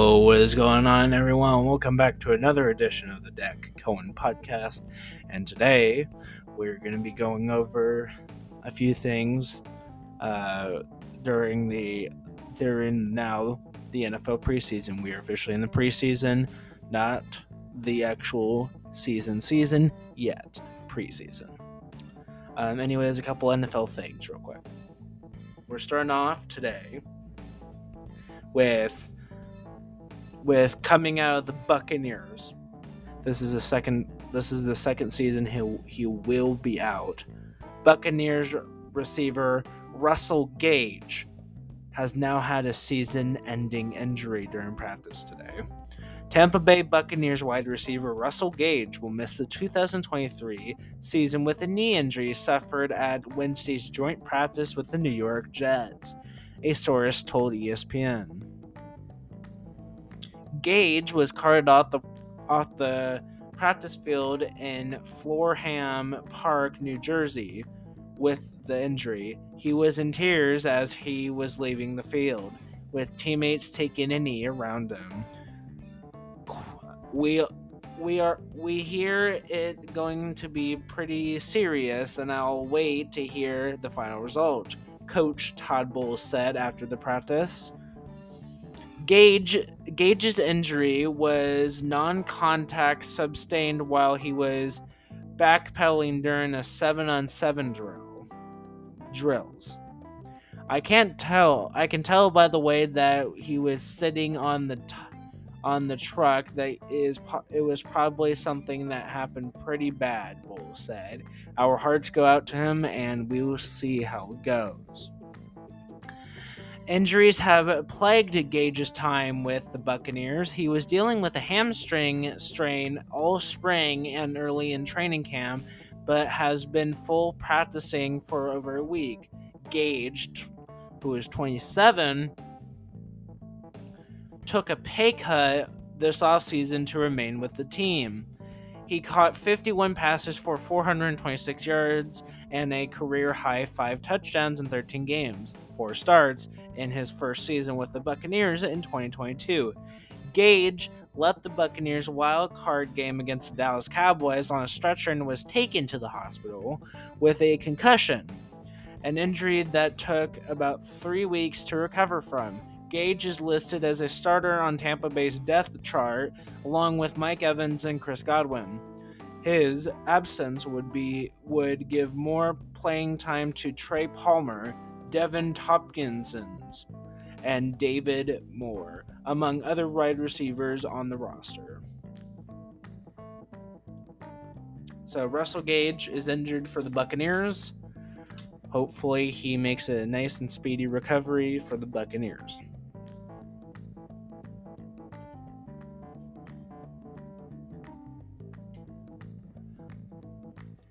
Oh, what is going on, everyone? Welcome back to another edition of the Dak Cohen podcast. And today we're going to be going over a few things uh, during the they're in now the NFL preseason. We are officially in the preseason, not the actual season season yet. Preseason. Um, anyway, there's a couple NFL things real quick. We're starting off today with with coming out of the Buccaneers. This is the second this is the second season he he will be out. Buccaneers receiver Russell Gage has now had a season-ending injury during practice today. Tampa Bay Buccaneers wide receiver Russell Gage will miss the 2023 season with a knee injury suffered at Wednesday's joint practice with the New York Jets, a source told ESPN. Gage was carted off the off the practice field in Florham Park, New Jersey, with the injury. He was in tears as he was leaving the field, with teammates taking a knee around him. We we are we hear it going to be pretty serious, and I'll wait to hear the final result. Coach Todd Bowles said after the practice. Gage Gage's injury was non-contact sustained while he was backpedaling during a 7-on-7 drill. Drills. I can't tell. I can tell by the way that he was sitting on the t- on the truck that is it was probably something that happened pretty bad, Bowles said. Our hearts go out to him and we will see how it goes. Injuries have plagued Gage's time with the Buccaneers. He was dealing with a hamstring strain all spring and early in training camp, but has been full practicing for over a week. Gage, who is 27, took a pay cut this offseason to remain with the team. He caught 51 passes for 426 yards and a career high 5 touchdowns in 13 games, 4 starts, in his first season with the Buccaneers in 2022. Gage left the Buccaneers wild card game against the Dallas Cowboys on a stretcher and was taken to the hospital with a concussion, an injury that took about three weeks to recover from. Gage is listed as a starter on Tampa Bay's depth chart, along with Mike Evans and Chris Godwin. His absence would be would give more playing time to Trey Palmer, Devin Topkinsons, and David Moore, among other wide receivers on the roster. So Russell Gage is injured for the Buccaneers. Hopefully, he makes a nice and speedy recovery for the Buccaneers.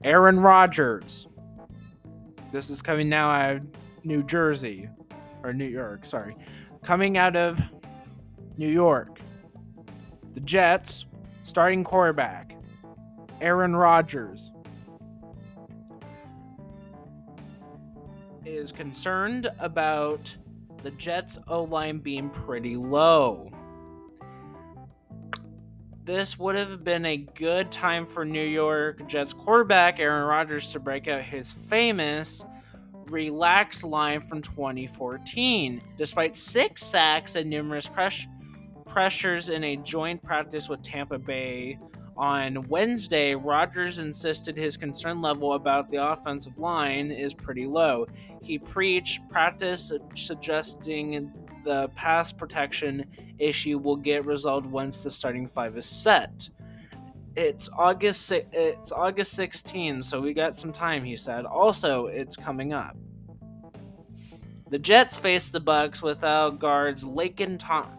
Aaron Rodgers. This is coming now of New Jersey. Or New York, sorry. Coming out of New York. The Jets, starting quarterback. Aaron Rodgers. Is concerned about the Jets' O line being pretty low this would have been a good time for New York Jets quarterback Aaron Rodgers to break out his famous relax line from 2014. Despite six sacks and numerous pres- pressures in a joint practice with Tampa Bay on Wednesday, Rodgers insisted his concern level about the offensive line is pretty low. He preached practice suggesting the pass protection issue will get resolved once the starting five is set. It's August it's August 16, so we got some time, he said. Also, it's coming up. The Jets face the Bucks without guards Lincoln Tom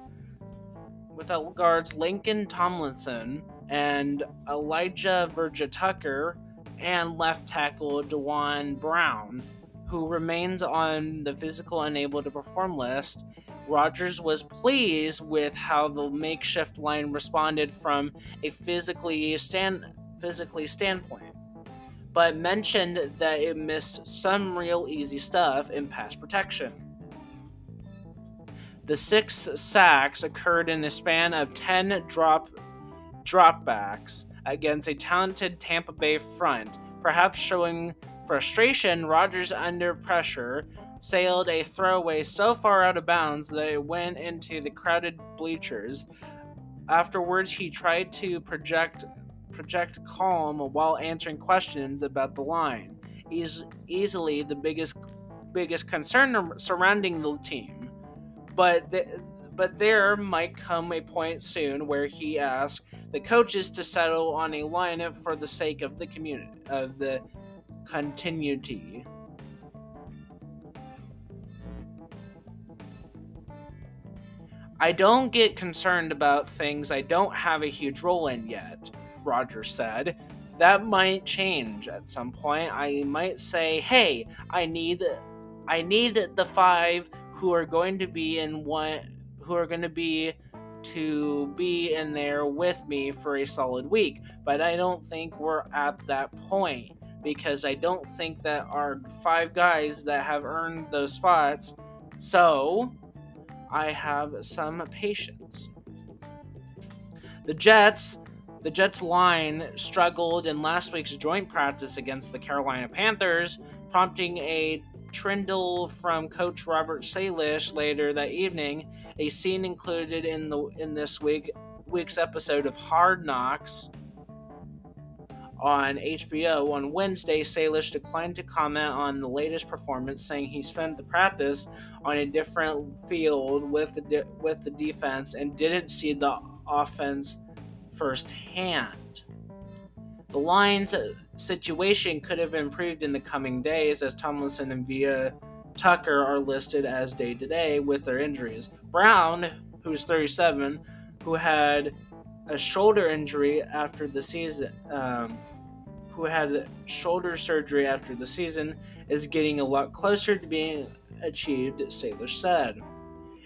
without guards Lincoln Tomlinson and Elijah Vera-Tucker and left tackle Duane Brown, who remains on the physical unable to perform list Rodgers was pleased with how the makeshift line responded from a physically stand physically standpoint, but mentioned that it missed some real easy stuff in pass protection. The six sacks occurred in a span of 10 drop dropbacks against a talented Tampa Bay front, perhaps showing frustration. Rodgers, under pressure, sailed a throwaway so far out of bounds that it went into the crowded bleachers. Afterwards, he tried to project project calm while answering questions about the line. Is easily the biggest biggest concern surrounding the team, but but there might come a point soon where he asks the coaches to settle on a lineup for the sake of the community of the continuity. I don't get concerned about things I don't have a huge role in yet, Rodgers said. That might change at some point. I might say, "Hey, I need I need the 5 who are going to be in one who are going to be to be in there with me for a solid week." But I don't think we're at that point because I don't think that our five guys that have earned those spots. So, I have some patience. The Jets, the Jets line struggled in last week's joint practice against the Carolina Panthers, prompting a trindle from coach Robert Saleh later that evening, a scene included in the in this week week's episode of Hard Knocks on HBO on Wednesday, Saleh declined to comment on the latest performance, saying he spent the practice on a different field with the de- with the defense and didn't see the offense firsthand. The Lions' situation could have improved in the coming days, as Tomlinson and Via Tucker are listed as day to day with their injuries. Brown, who's 37, who had a shoulder injury after the season, um, who had shoulder surgery after the season, is getting a lot closer to being achieved, Saleh said.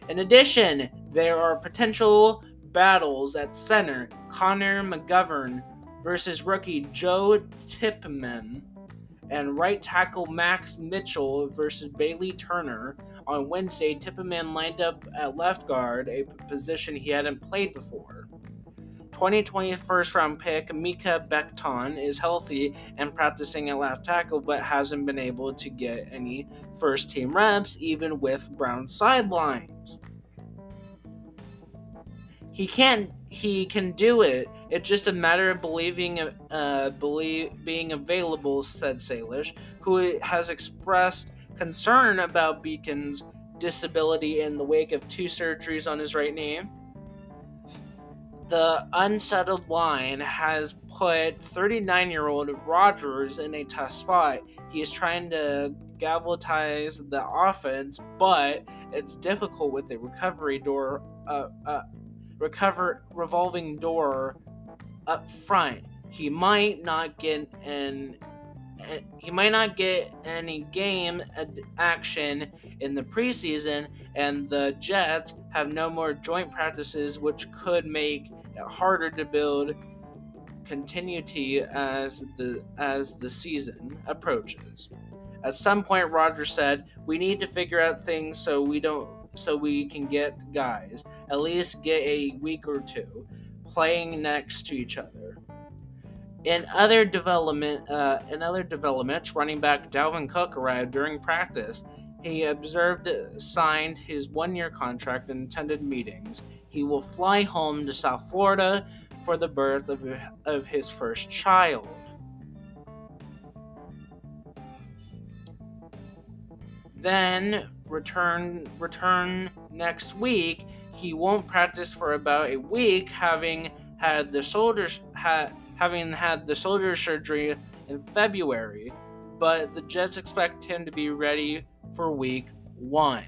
In addition, there are potential battles at center Connor McGovern versus rookie Joe Tippmann and right tackle Max Mitchell versus Billy Turner. On Wednesday, Tipman lined up at left guard, a position he hadn't played before. 2020 first round pick Mekhi Becton is healthy and practicing at left tackle, but hasn't been able to get any first team reps, even with Brown sidelines. He can he can do it. It's just a matter of believing uh believe being available, said Saleh, who has expressed concern about Becton's disability in the wake of two surgeries on his right knee the unsettled line has put 39 year old Rodgers in a tough spot. He is trying to galvanize the offense, but it's difficult with a recovery door, uh, uh, recover revolving door up front. He might not get an he might not get any game action in the preseason, and the Jets have no more joint practices, which could make it harder to build continuity as the as the season approaches. At some point, Rodgers said, "We need to figure out things so we don't so we can get guys at least get a week or two playing next to each other." In other development, uh, in other developments, running back Dalvin Cook arrived during practice. He observed, signed his one-year contract, and attended meetings he will fly home to South Florida for the birth of, of his first child. Then return return next week. He won't practice for about a week, having had the soldiers ha, having had the shoulder surgery in February. But the Jets expect him to be ready for week one.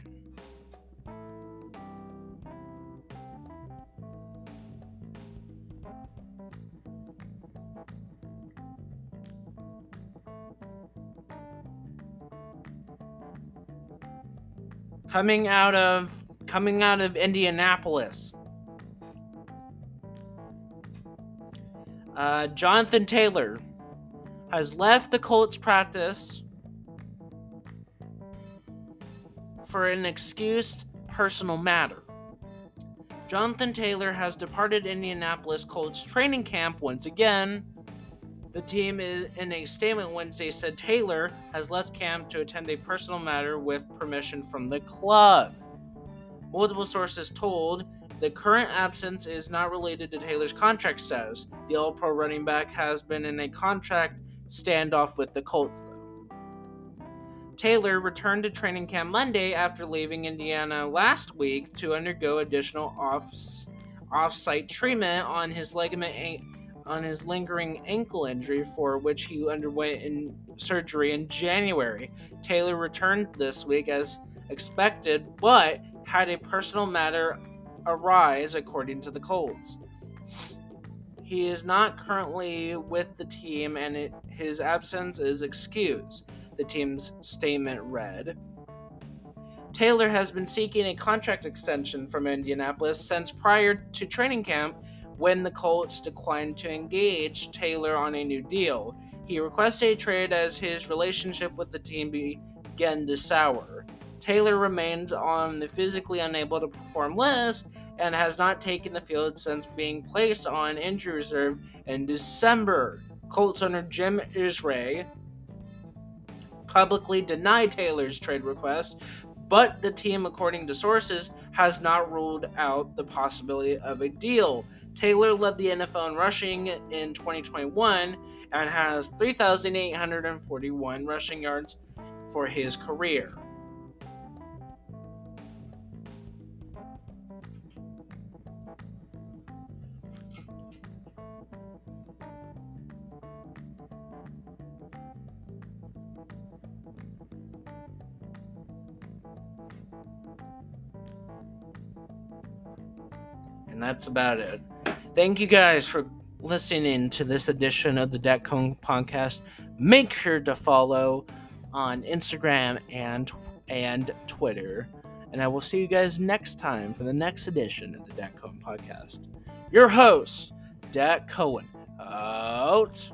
coming out of coming out of Indianapolis. Uh, Jonathan Taylor has left the Colts practice for an excused personal matter. Jonathan Taylor has departed Indianapolis Colts training camp once again. The team in a statement Wednesday said Taylor has left camp to attend a personal matter with permission from the club. Multiple sources told the current absence is not related to Taylor's contract status. The All Pro running back has been in a contract standoff with the Colts, though. Taylor returned to training camp Monday after leaving Indiana last week to undergo additional off off-site treatment on his ligament on his lingering ankle injury for which he underwent in surgery in January. Taylor returned this week as expected, but had a personal matter arise according to the Colts. He is not currently with the team and it, his absence is excused, the team's statement read. Taylor has been seeking a contract extension from Indianapolis since prior to training camp when the Colts declined to engage Taylor on a new deal. He requested a trade as his relationship with the team began to sour. Taylor remains on the physically unable to perform list and has not taken the field since being placed on injury reserve in December. Colts owner Jim Irsay publicly denied Taylor's trade request, but the team, according to sources, has not ruled out the possibility of a deal. Taylor led the NFL in rushing in 2021 and has 3,841 rushing yards for his career. That's about it. Thank you guys for listening to this edition of the Deck podcast. Make sure to follow on Instagram and and Twitter. And I will see you guys next time for the next edition of the Dak Cohen podcast. Your host, Dak Cohen, out.